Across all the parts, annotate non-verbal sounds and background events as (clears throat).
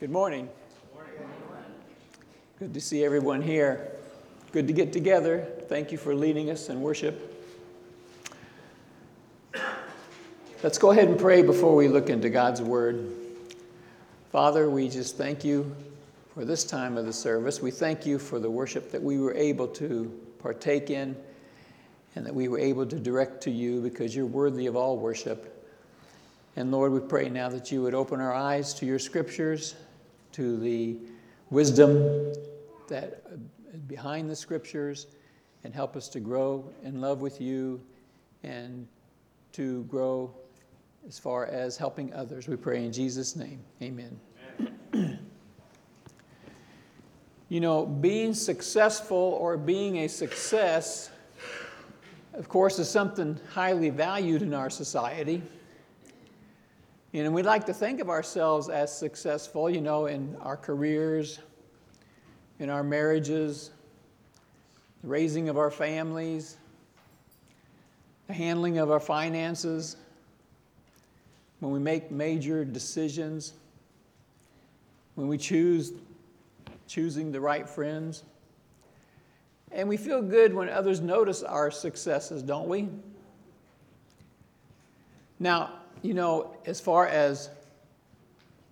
Good morning. Good to see everyone here. Good to get together. Thank you for leading us in worship. Let's go ahead and pray before we look into God's Word. Father, we just thank you for this time of the service. We thank you for the worship that we were able to partake in and that we were able to direct to you because you're worthy of all worship. And Lord, we pray now that you would open our eyes to your scriptures, to the wisdom that is behind the scriptures, and help us to grow in love with you and to grow as far as helping others. We pray in Jesus' name. Amen. Amen. you know, being successful or being a success, of course, is something highly valued in our society. You know, we like to think of ourselves as successful, you know, in our careers, in our marriages, the raising of our families, the handling of our finances, when we make major decisions, when we choose choosing the right friends. And we feel good when others notice our successes, don't we? Now, you know, as far as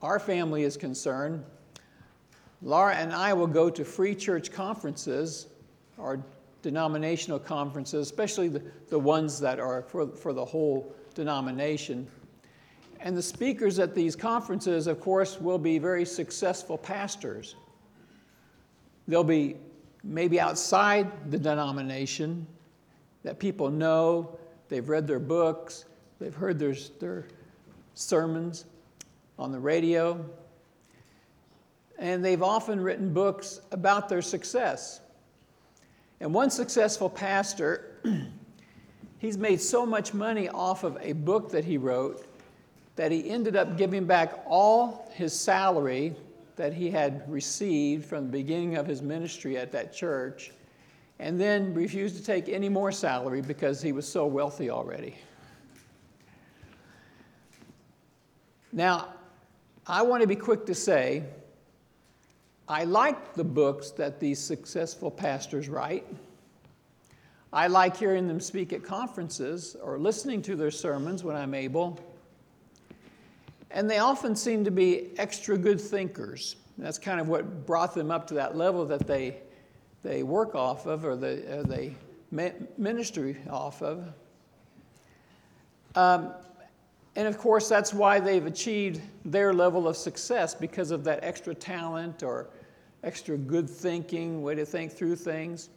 our family is concerned, Laura and I will go to free church conferences or denominational conferences, especially the, the ones that are for, for the whole denomination. And the speakers at these conferences, of course, will be very successful pastors. They'll be maybe outside the denomination that people know, they've read their books, They've heard their, their sermons on the radio, and they've often written books about their success. And one successful pastor, (clears throat) he's made so much money off of a book that he wrote that he ended up giving back all his salary that he had received from the beginning of his ministry at that church, and then refused to take any more salary because he was so wealthy already. Now, I want to be quick to say, I like the books that these successful pastors write. I like hearing them speak at conferences or listening to their sermons when I'm able. And they often seem to be extra good thinkers. That's kind of what brought them up to that level that they, they work off of or they, or they ministry off of. Um, and of course, that's why they've achieved their level of success because of that extra talent or extra good thinking, way to think through things.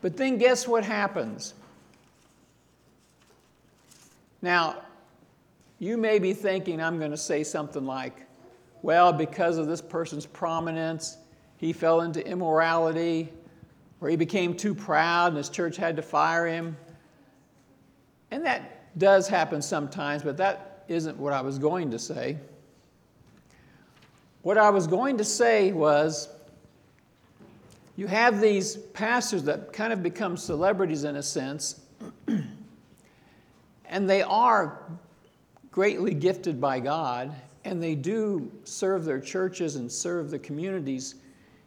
But then guess what happens? Now, you may be thinking I'm going to say something like, well, because of this person's prominence, he fell into immorality, or he became too proud and his church had to fire him. And that does happen sometimes, but that isn't what I was going to say. What I was going to say was you have these pastors that kind of become celebrities in a sense, (clears throat) and they are greatly gifted by God, and they do serve their churches and serve the communities,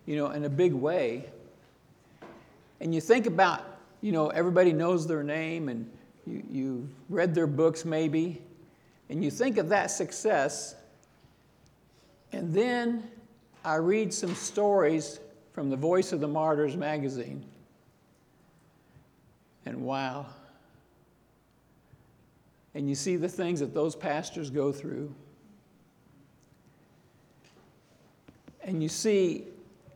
you know, in a big way. And you think about, you know, everybody knows their name and you, you read their books maybe, and you think of that success, and then I read some stories from the Voice of the Martyrs magazine. And wow. And you see the things that those pastors go through. And you see,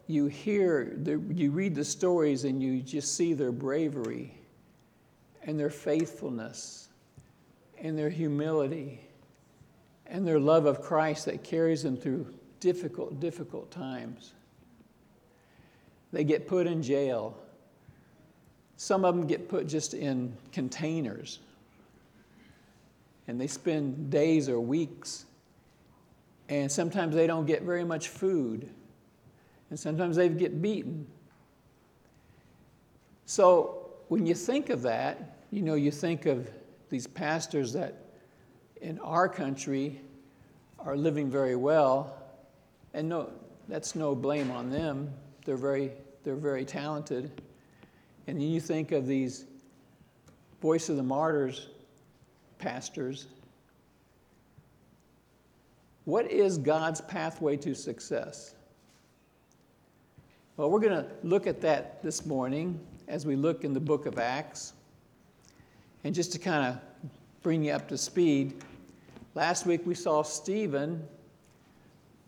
you hear, you read the stories and you just see their bravery and their faithfulness and their humility and their love of Christ that carries them through difficult, difficult times. They get put in jail. Some of them get put just in containers. And they spend days or weeks. And sometimes they don't get very much food. And sometimes they get beaten. So when you think of that, you know, you think of these pastors that in our country are living very well, And no, that's no blame on them. They're very, they're very talented. And then you think of these Voice of the Martyrs pastors. What is God's pathway to success? Well, we're going to look at that this morning as we look in the book of Acts. And just to kind of bring you up to speed, last week we saw Stephen,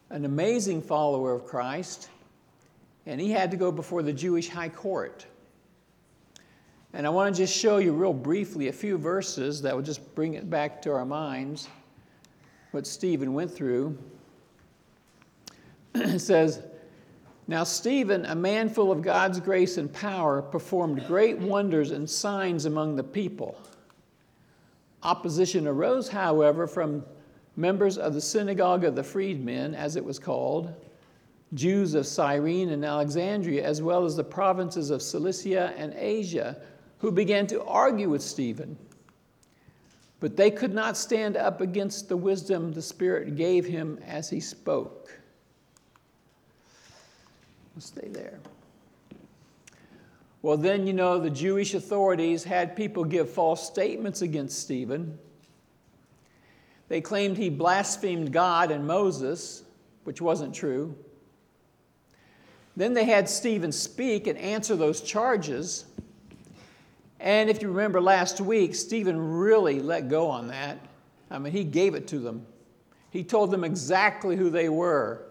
an amazing follower of Christ, and he had to go before the Jewish high court. And I want to just show you real briefly a few verses that will just bring it back to our minds what Stephen went through. (clears throat) it says, Now Stephen, a man full of God's grace and power, performed great wonders and signs among the people. Opposition arose, however, from members of the synagogue of the freedmen, as it was called, Jews of Cyrene and Alexandria, as well as the provinces of Cilicia and Asia who began to argue with Stephen. But they could not stand up against the wisdom the Spirit gave him as he spoke. We'll stay there. Well, then, you know, the Jewish authorities had people give false statements against Stephen. They claimed he blasphemed God and Moses, which wasn't true. Then they had Stephen speak and answer those charges. And if you remember last week, Stephen really let go on that. I mean, he gave it to them, he told them exactly who they were.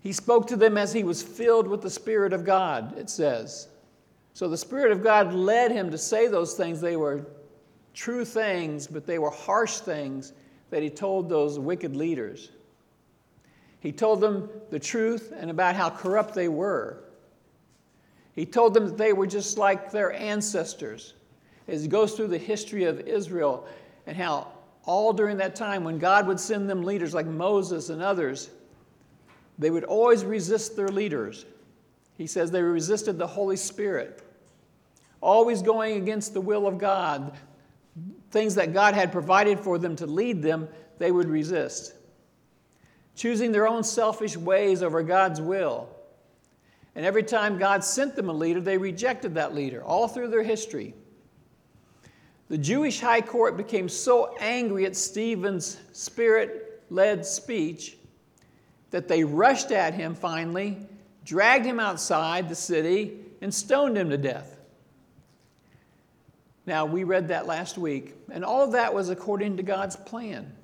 He spoke to them as he was filled with the Spirit of God, it says. So the Spirit of God led him to say those things. They were true things, but they were harsh things that he told those wicked leaders. He told them the truth and about how corrupt they were. He told them that they were just like their ancestors. As he goes through the history of Israel and how all during that time, when God would send them leaders like Moses and others, they would always resist their leaders. He says they resisted the Holy Spirit, always going against the will of God. Things that God had provided for them to lead them, they would resist. Choosing their own selfish ways over God's will. And every time God sent them a leader, they rejected that leader, all through their history. The Jewish high court became so angry at Stephen's spirit led speech that they rushed at him finally, dragged him outside the city, and stoned him to death. Now, we read that last week, and all of that was according to God's plan.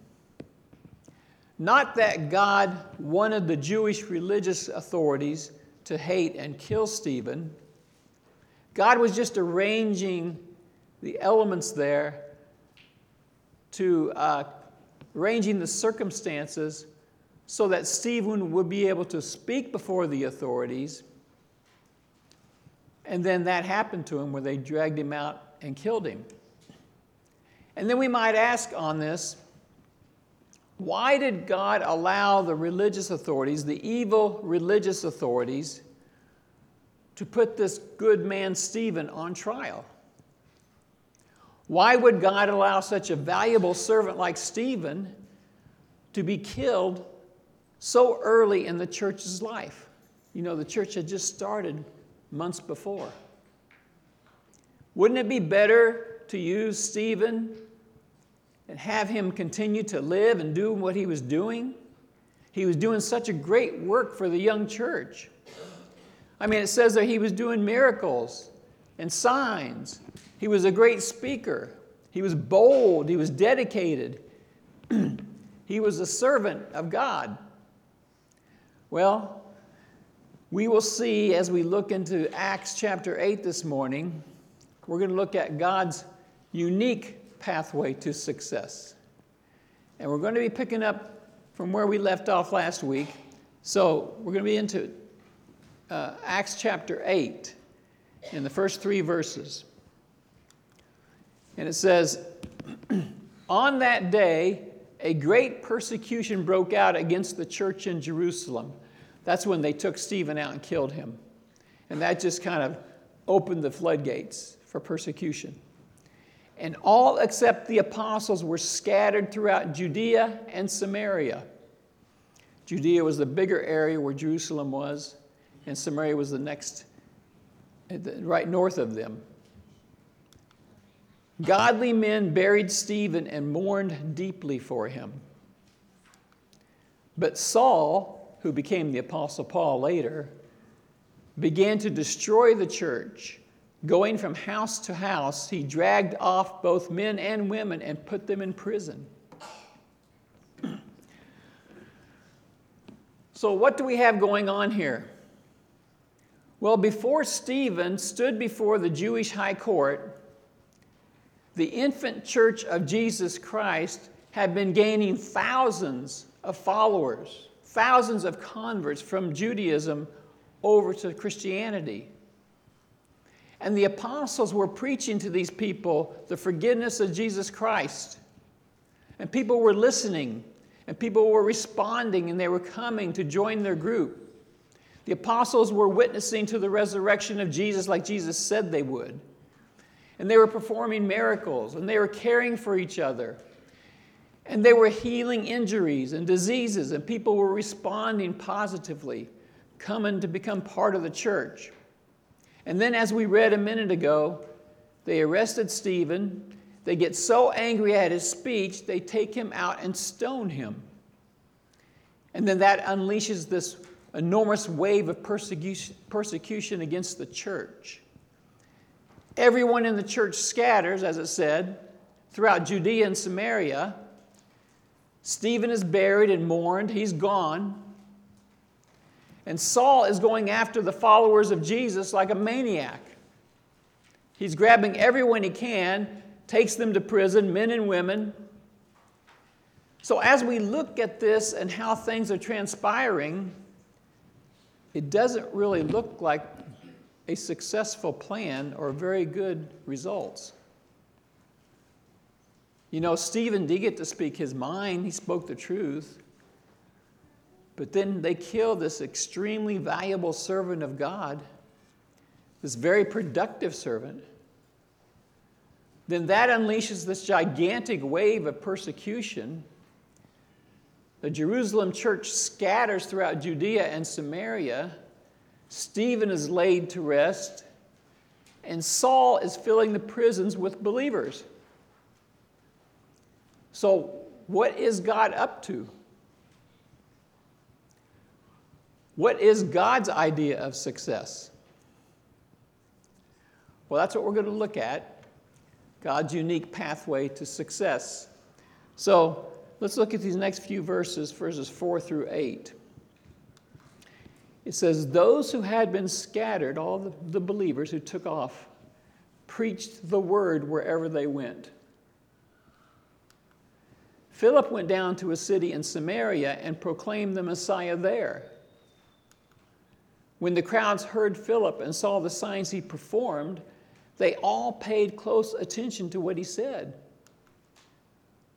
Not that God wanted the Jewish religious authorities to hate and kill Stephen. God was just arranging the elements there to uh, arranging the circumstances so that Stephen would be able to speak before the authorities. And then that happened to him where they dragged him out and killed him. And then we might ask on this why did God allow the religious authorities, the evil religious authorities, to put this good man Stephen on trial? Why would God allow such a valuable servant like Stephen to be killed so early in the church's life? You know, the church had just started months before. Wouldn't it be better to use Stephen and have him continue to live and do what he was doing. He was doing such a great work for the young church. I mean, it says that he was doing miracles and signs. He was a great speaker. He was bold. He was dedicated. (clears throat) he was a servant of God. Well, we will see as we look into Acts chapter 8 this morning, we're going to look at God's unique pathway to success. And we're going to be picking up from where we left off last week. So we're going to be into uh, Acts chapter 8 in the first three verses. And it says, (clears throat) On that day, a great persecution broke out against the church in Jerusalem. That's when they took Stephen out and killed him. And that just kind of opened the floodgates for persecution and all except the apostles were scattered throughout Judea and Samaria. Judea was the bigger area where Jerusalem was, and Samaria was the next, right north of them. Godly men buried Stephen and mourned deeply for him. But Saul, who became the Apostle Paul later, began to destroy the church. Going from house to house, he dragged off both men and women and put them in prison. (clears throat) so, what do we have going on here? Well, before Stephen stood before the Jewish high court, the infant church of Jesus Christ had been gaining thousands of followers, thousands of converts from Judaism over to Christianity. And the apostles were preaching to these people the forgiveness of Jesus Christ. And people were listening, and people were responding, and they were coming to join their group. The apostles were witnessing to the resurrection of Jesus like Jesus said they would. And they were performing miracles, and they were caring for each other. And they were healing injuries and diseases, and people were responding positively, coming to become part of the church. And then, as we read a minute ago, they arrested Stephen. They get so angry at his speech, they take him out and stone him. And then that unleashes this enormous wave of persecution, against the church. Everyone in the church scatters, as it said, throughout Judea and Samaria. Stephen is buried and mourned, he's gone. And Saul is going after the followers of Jesus like a maniac. He's grabbing everyone he can, takes them to prison, men and women. So, as we look at this and how things are transpiring, it doesn't really look like a successful plan or very good results. You know, Stephen did get to speak his mind, he spoke the truth. But then they kill this extremely valuable servant of God, this very productive servant. Then that unleashes this gigantic wave of persecution. The Jerusalem church scatters throughout Judea and Samaria. Stephen is laid to rest, and Saul is filling the prisons with believers. So, what is God up to? What is God's idea of success? Well, that's what we're going to look at God's unique pathway to success. So, let's look at these next few verses, verses 4 through 8. It says, Those who had been scattered, all the, the believers who took off, preached the word wherever they went. Philip went down to a city in Samaria and proclaimed the Messiah there. When the crowds heard Philip and saw the signs he performed, they all paid close attention to what he said.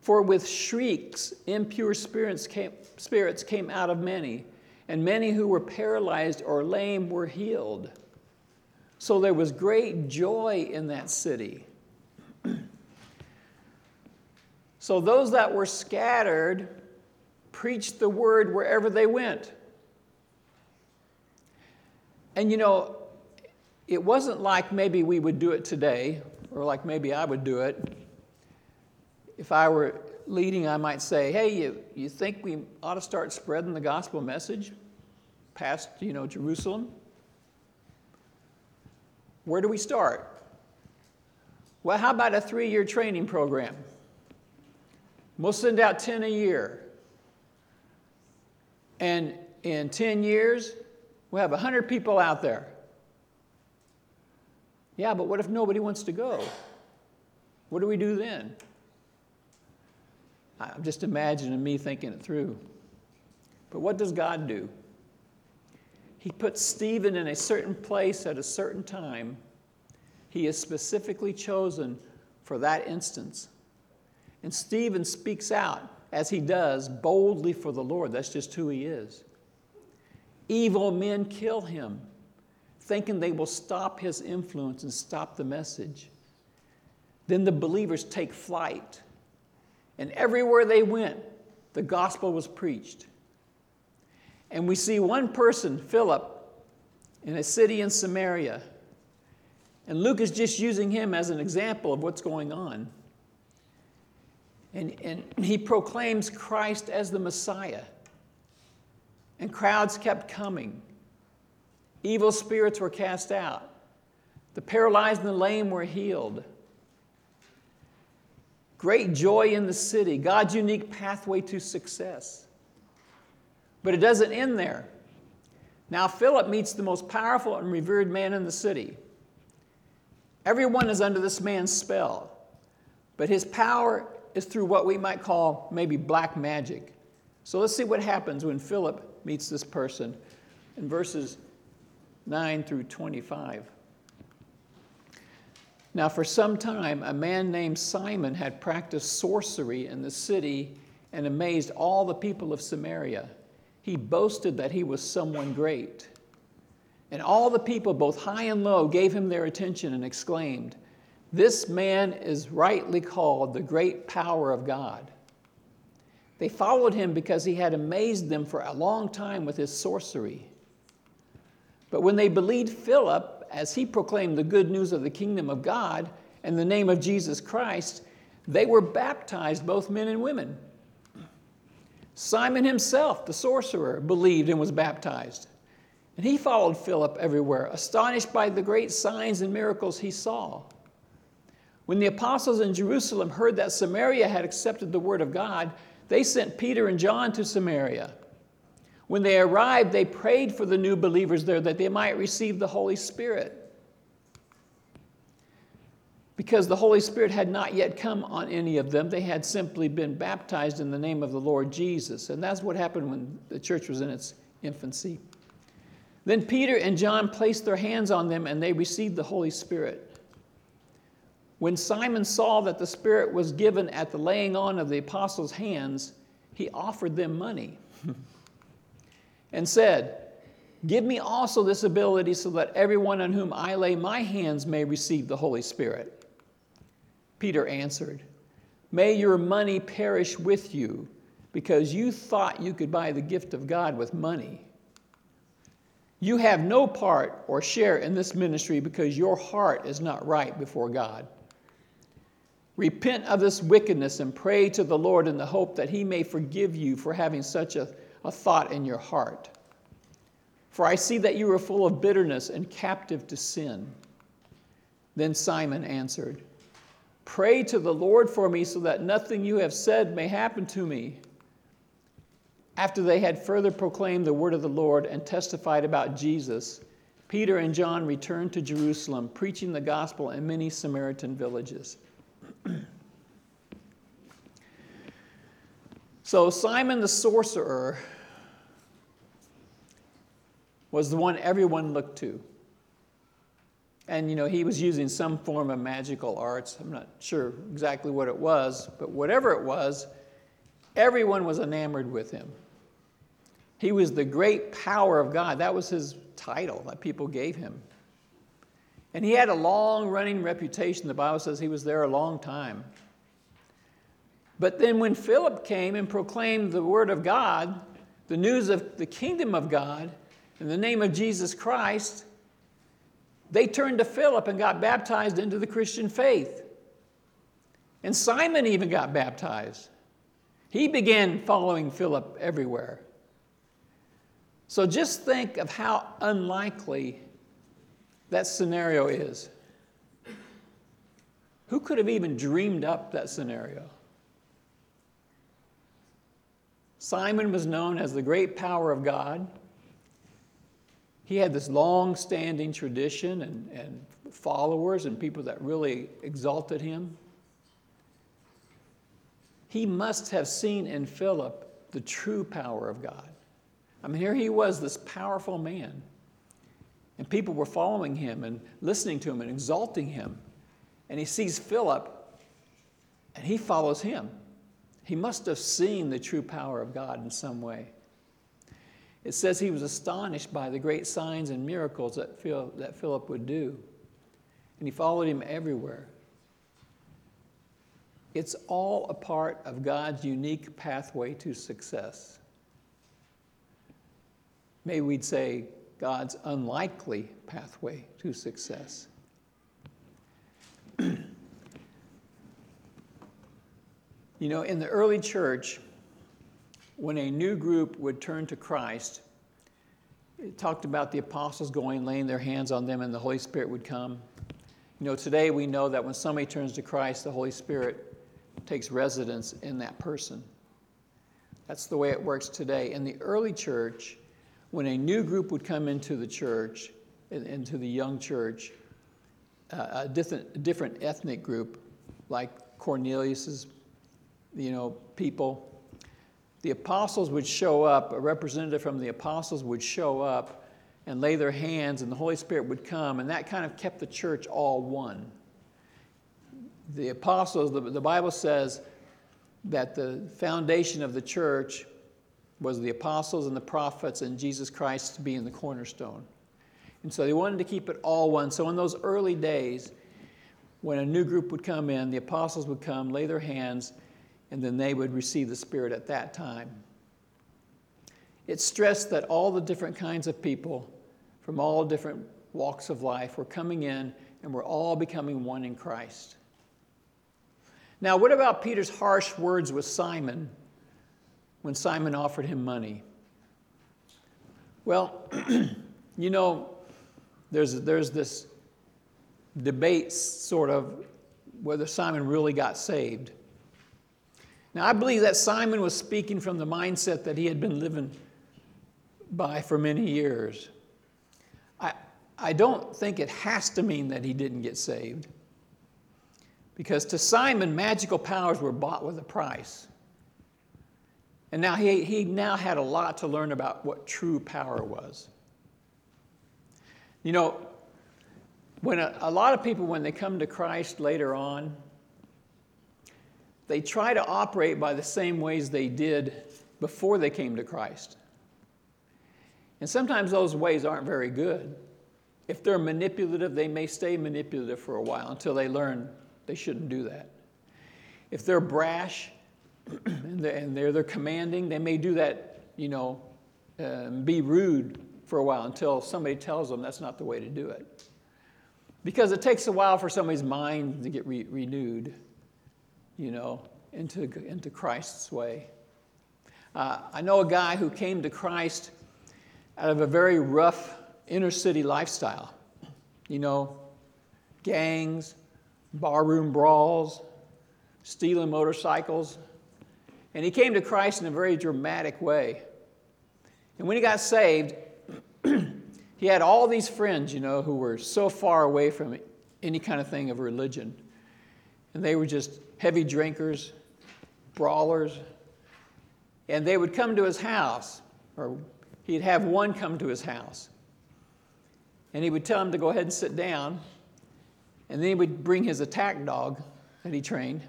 For with shrieks, impure spirits came, spirits came out of many, and many who were paralyzed or lame were healed. So there was great joy in that city. (clears throat) So those that were scattered preached the word wherever they went. And you know, it wasn't like maybe we would do it today, or like maybe I would do it. If I were leading, I might say, hey, you, you think we ought to start spreading the gospel message past, you know, Jerusalem? Where do we start? Well, how about a three year training program? We'll send out 10 a year. And in 10 years, we'll have 100 people out there. Yeah, but what if nobody wants to go? What do we do then? I'm just imagining me thinking it through. But what does God do? He puts Stephen in a certain place at a certain time. He is specifically chosen for that instance. And Stephen speaks out, as he does, boldly for the Lord. That's just who he is. Evil men kill him, thinking they will stop his influence and stop the message. Then the believers take flight, and everywhere they went, the gospel was preached. And we see one person, Philip, in a city in Samaria. And Luke is just using him as an example of what's going on. And, and he proclaims Christ as the Messiah. And crowds kept coming. Evil spirits were cast out. The paralyzed and the lame were healed. Great joy in the city, God's unique pathway to success. But it doesn't end there. Now, Philip meets the most powerful and revered man in the city. Everyone is under this man's spell, but his power is through what we might call maybe black magic. So let's see what happens when Philip meets this person in verses 9 through 25. Now, for some time, a man named Simon had practiced sorcery in the city and amazed all the people of Samaria. He boasted that he was someone great. And all the people, both high and low, gave him their attention and exclaimed, This man is rightly called the great power of God. They followed him because he had amazed them for a long time with his sorcery. But when they believed Philip, as he proclaimed the good news of the kingdom of God and the name of Jesus Christ, they were baptized, both men and women. Simon himself, the sorcerer, believed and was baptized. And he followed Philip everywhere, astonished by the great signs and miracles he saw. When the apostles in Jerusalem heard that Samaria had accepted the word of God, they sent Peter and John to Samaria. When they arrived, they prayed for the new believers there that they might receive the Holy Spirit. Because the Holy Spirit had not yet come on any of them, they had simply been baptized in the name of the Lord Jesus. And that's what happened when the church was in its infancy. Then Peter and John placed their hands on them and they received the Holy Spirit. When Simon saw that the Spirit was given at the laying on of the apostles' hands, he offered them money. (laughs) and said, Give me also this ability so that everyone on whom I lay my hands may receive the Holy Spirit. Peter answered, May your money perish with you, because you thought you could buy the gift of God with money. You have no part or share in this ministry because your heart is not right before God. Repent of this wickedness and pray to the Lord in the hope that he may forgive you for having such a a thought in your heart. For I see that you are full of bitterness and captive to sin. Then Simon answered, Pray to the Lord for me so that nothing you have said may happen to me. After they had further proclaimed the word of the Lord and testified about Jesus, Peter and John returned to Jerusalem, preaching the gospel in many Samaritan villages. (clears throat) So Simon the sorcerer was the one everyone looked to. And you know, he was using some form of magical arts. I'm not sure exactly what it was, but whatever it was, everyone was enamored with him. He was the great power of God. That was his title that people gave him. And he had a long running reputation. The Bible says he was there a long time. But then when Philip came and proclaimed the word of God, the news of the kingdom of God, in the name of Jesus Christ, they turned to Philip and got baptized into the Christian faith. And Simon even got baptized. He began following Philip everywhere. So just think of how unlikely that scenario is. Who could have even dreamed up that scenario? Simon was known as the great power of God. He had this long standing tradition and, and followers and people that really exalted him. He must have seen in Philip the true power of God. I mean, here he was, this powerful man. And people were following him and listening to him and exalting him. And he sees Philip and he follows him. He must have seen the true power of God in some way. It says he was astonished by the great signs and miracles that, Phil, that Philip would do, and he followed him everywhere. It's all a part of God's unique pathway to success. maybe we'd say God's unlikely pathway to success. (clears throat) you know, in the early church, when a new group would turn to Christ, it talked about the apostles going, laying their hands on them, and the Holy Spirit would come. You know, today we know that when somebody turns to Christ, the Holy Spirit takes residence in that person. That's the way it works today. In the early church, when a new group would come into the church, into the young church, uh, a different, different ethnic group, like Cornelius's, you know, people, the apostles would show up, a representative from the apostles would show up and lay their hands, and the Holy Spirit would come, and that kind of kept the church all one. The apostles, the, the Bible says that the foundation of the church was the apostles and the prophets and Jesus Christ being the cornerstone. And so they wanted to keep it all one. So in those early days, when a new group would come in, the apostles would come, lay their hands, and then they would receive the Spirit at that time. It stressed that all the different kinds of people from all different walks of life were coming in and were all becoming one in Christ. Now, what about Peter's harsh words with Simon when Simon offered him money? Well, (clears throat) you know, there's, there's this debate, sort of, whether Simon really got saved. Now, I believe that Simon was speaking from the mindset that he had been living by for many years. I, I don't think it has to mean that he didn't get saved. Because to Simon, magical powers were bought with a price. And now he, he now had a lot to learn about what true power was. You know, when a, a lot of people, when they come to Christ later on, they try to operate by the same ways they did before they came to Christ. And sometimes those ways aren't very good. If they're manipulative, they may stay manipulative for a while until they learn they shouldn't do that. If they're brash (clears throat) and they're, and they're, they're commanding, they may do that, you know, uh, be rude for a while until somebody tells them that's not the way to do it. Because it takes a while for somebody's mind to get re- renewed you know, into, into Christ's way. Uh, I know a guy who came to Christ out of a very rough inner city lifestyle. You know, gangs, barroom brawls, stealing motorcycles. And he came to Christ in a very dramatic way. And when he got saved, (clears throat) he had all these friends, you know, who were so far away from any kind of thing of religion. And they were just heavy drinkers, brawlers, and they would come to his house, or he'd have one come to his house. And he would tell him to go ahead and sit down, and then he would bring his attack dog that he trained.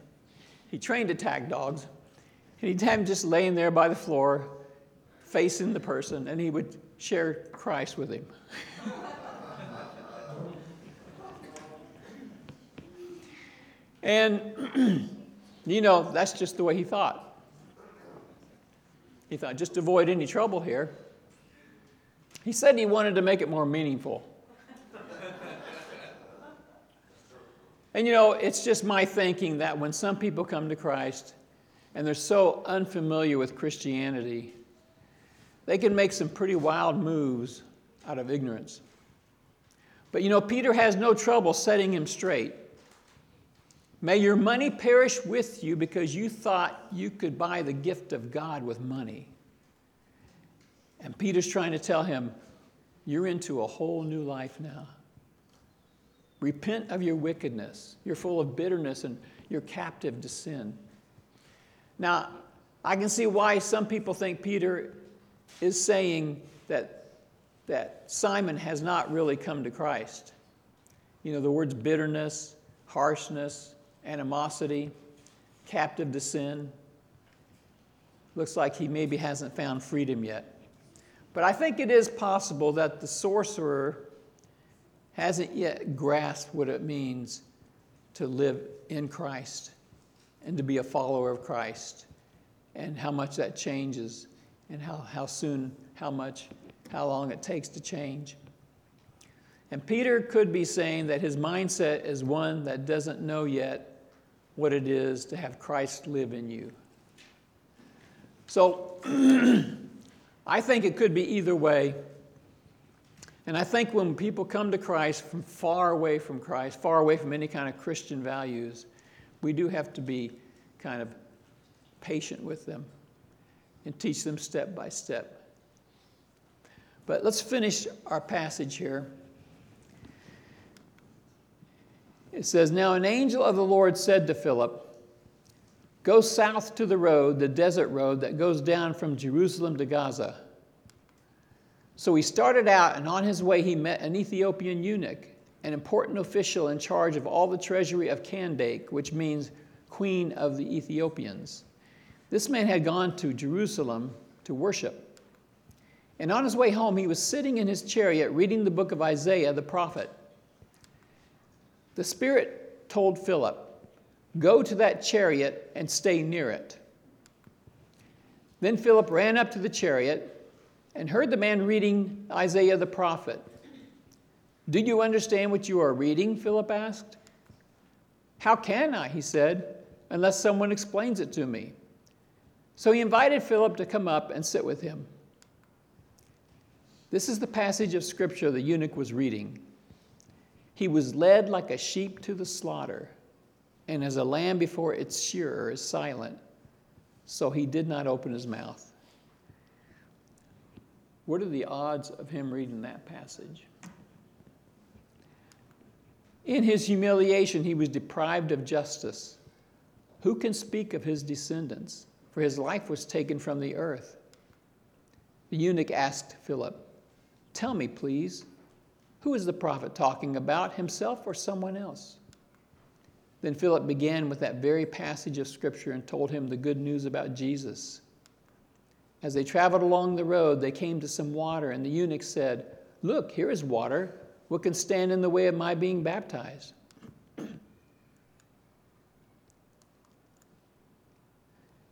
He trained attack dogs, and he'd have him just laying there by the floor, facing the person, and he would share Christ with him. (laughs) And, (clears throat) you know, that's just the way he thought. He thought, just avoid any trouble here. He said he wanted to make it more meaningful. (laughs) and you know, it's just my thinking that when some people come to Christ and they're so unfamiliar with Christianity, they can make some pretty wild moves out of ignorance. But you know, Peter has no trouble setting him straight. May your money perish with you because you thought you could buy the gift of God with money. And Peter's trying to tell him, You're into a whole new life now. Repent of your wickedness. You're full of bitterness and you're captive to sin. Now, I can see why some people think Peter is saying that, that Simon has not really come to Christ. You know, the words bitterness, harshness, animosity, captive to sin. Looks like he maybe hasn't found freedom yet. But I think it is possible that the sorcerer hasn't yet grasped what it means to live in Christ and to be a follower of Christ and how much that changes and how, how soon, how much how long it takes to change. And Peter could be saying that his mindset is one that doesn't know yet what it is to have Christ live in you. So (clears throat) I think it could be either way. And I think when people come to Christ from far away from Christ, far away from any kind of Christian values, we do have to be kind of patient with them and teach them step by step. But let's finish our passage here. It says, Now an angel of the Lord said to Philip, Go south to the road, the desert road that goes down from Jerusalem to Gaza. So he started out, and on his way, he met an Ethiopian eunuch, an important official in charge of all the treasury of Kandake, which means queen of the Ethiopians. This man had gone to Jerusalem to worship. And on his way home, he was sitting in his chariot reading the book of Isaiah the prophet. The Spirit told Philip, Go to that chariot and stay near it. Then Philip ran up to the chariot and heard the man reading Isaiah the prophet. Do you understand what you are reading? Philip asked. How can I, he said, unless someone explains it to me? So he invited Philip to come up and sit with him. This is the passage of scripture the eunuch was reading. He was led like a sheep to the slaughter and as a lamb before its shearer is silent, so he did not open his mouth. What are the odds of him reading that passage? In his humiliation, he was deprived of justice. Who can speak of his descendants? For his life was taken from the earth. The eunuch asked Philip, Tell me, please, who is the prophet talking about, himself or someone else? Then Philip began with that very passage of Scripture and told him the good news about Jesus. As they traveled along the road, they came to some water, and the eunuch said, Look, here is water. What can stand in the way of my being baptized?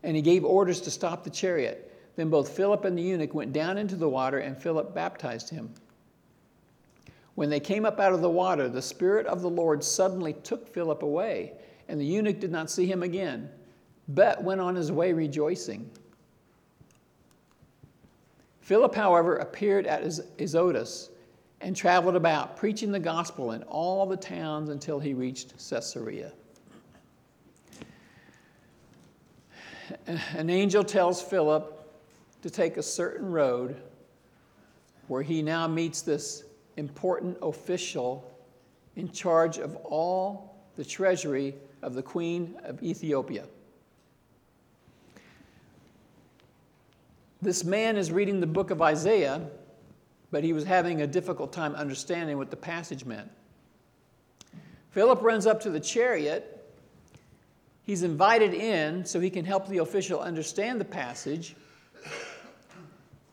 and he gave orders to stop the chariot. Then both Philip and the eunuch went down into the water, and Philip baptized him. When they came up out of the water, the Spirit of the Lord suddenly took Philip away, and the eunuch did not see him again, but went on his way rejoicing. Philip, however, appeared at Azotus and traveled about, preaching the gospel in all the towns until he reached Caesarea. An angel tells Philip to take a certain road where he now meets this important official in charge of all the treasury of the Queen of Ethiopia. This man is reading the book of Isaiah, but he was having a difficult time understanding what the passage meant. Philip runs up to the chariot. He's invited in so he can help the official understand the passage.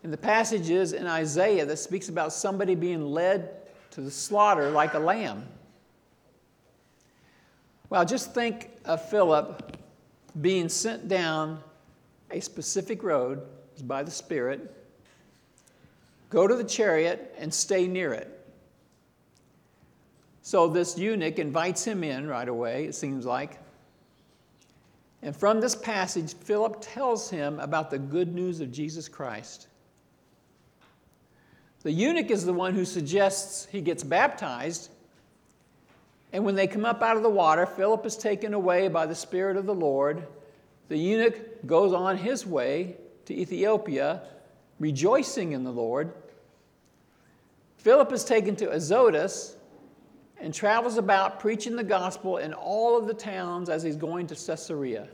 And the passage is in Isaiah that speaks about somebody being led to the slaughter like a lamb. Well, just think of Philip being sent down a specific road by the Spirit, go to the chariot, and stay near it. So this eunuch invites him in right away, it seems like. And from this passage, Philip tells him about the good news of Jesus Christ. The eunuch is the one who suggests he gets baptized. And when they come up out of the water, Philip is taken away by the Spirit of the Lord. The eunuch goes on his way to Ethiopia, rejoicing in the Lord. Philip is taken to Azotus and travels about preaching the gospel in all of the towns as he's going to Caesarea.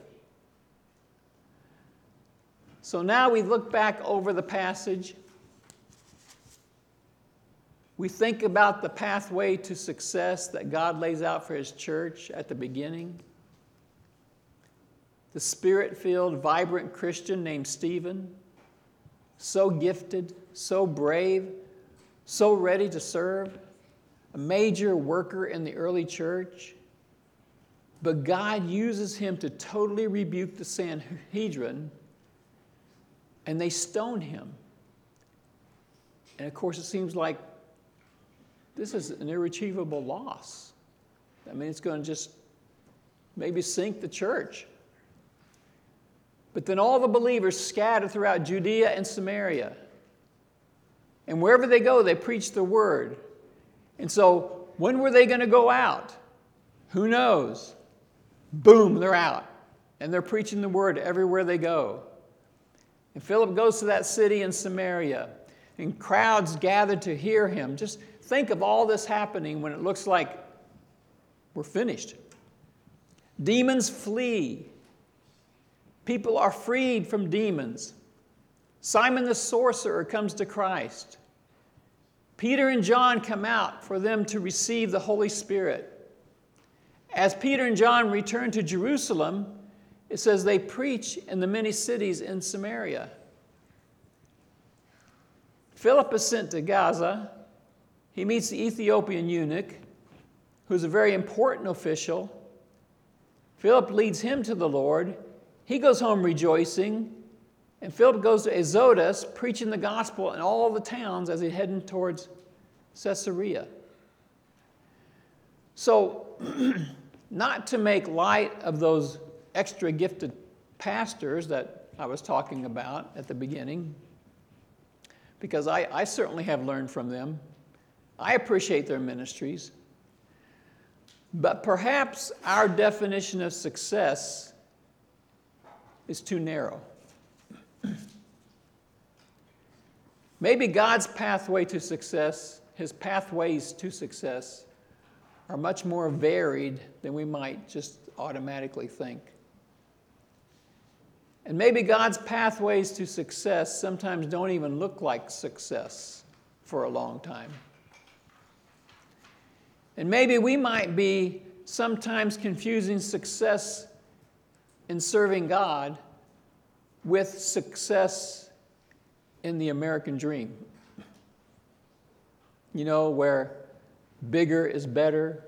So now we look back over the passage we think about the pathway to success that God lays out for His church at the beginning. The spirit filled, vibrant Christian named Stephen, so gifted, so brave, so ready to serve, a major worker in the early church. But God uses him to totally rebuke the Sanhedrin, and they stone him. And of course, it seems like this is an irretrievable loss. I mean, it's going to just maybe sink the church. But then all the believers scatter throughout Judea and Samaria. And wherever they go, they preach the word. And so, when were they going to go out? Who knows? Boom, they're out. And they're preaching the word everywhere they go. And Philip goes to that city in Samaria, and crowds gather to hear him. Just think of all this happening when it looks like we're finished. Demons flee. People are freed from demons. Simon the sorcerer comes to Christ. Peter and John come out for them to receive the Holy Spirit. As Peter and John return to Jerusalem, it says they preach in the many cities in Samaria. Philip is sent to Gaza. He meets the Ethiopian eunuch, who's a very important official. Philip leads him to the Lord. He goes home rejoicing. And Philip goes to Azotus, preaching the gospel in all the towns as he's heading towards Caesarea. So, (clears throat) not to make light of those extra gifted pastors that I was talking about at the beginning, because I, I certainly have learned from them. I appreciate their ministries. But perhaps our definition of success is too narrow. Maybe God's pathway to success, his pathways to success, are much more varied than we might just automatically think. And maybe God's pathways to success sometimes don't even look like success for a long time. And maybe we might be sometimes confusing success in serving God with success in the American dream. You know, where bigger is better,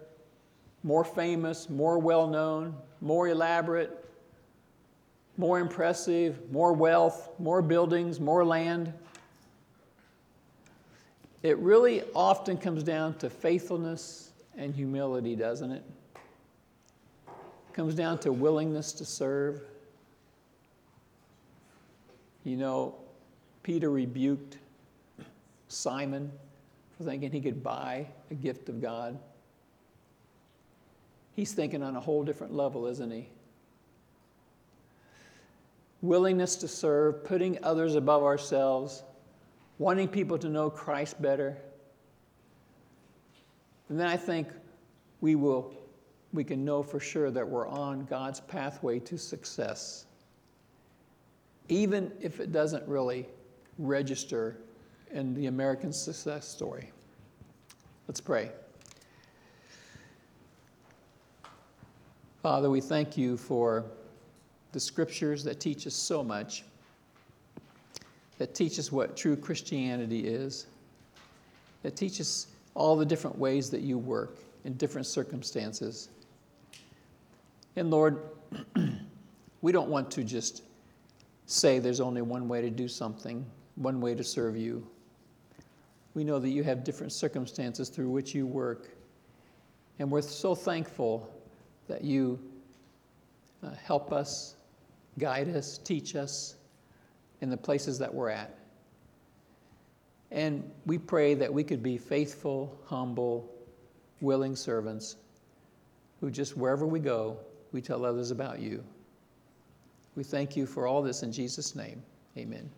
more famous, more well known, more elaborate, more impressive, more wealth, more buildings, more land. It really often comes down to faithfulness and humility, doesn't it? it comes down to willingness to serve. You know, Peter rebuked Simon for thinking he could buy a gift of God. He's thinking on a whole different level, isn't he? Willingness to serve, putting others above ourselves, wanting people to know Christ better. And then I think we will we can know for sure that we're on God's pathway to success even if it doesn't really register in the American success story. Let's pray. Father, we thank you for the scriptures that teach us so much, that teach us what true Christianity is, that teach us all the different ways that you work in different circumstances. And Lord, (clears throat) we don't want to just say there's only one way to do something, one way to serve you. We know that you have different circumstances through which you work. And we're so thankful that you uh, help us, guide us, teach us in the places that we're at. And we pray that we could be faithful, humble, willing servants who just wherever we go, we tell others about you. We thank you for all this in Jesus' name. Amen.